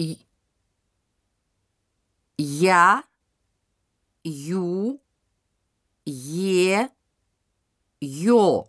И... Я, Ю, Е, Ё.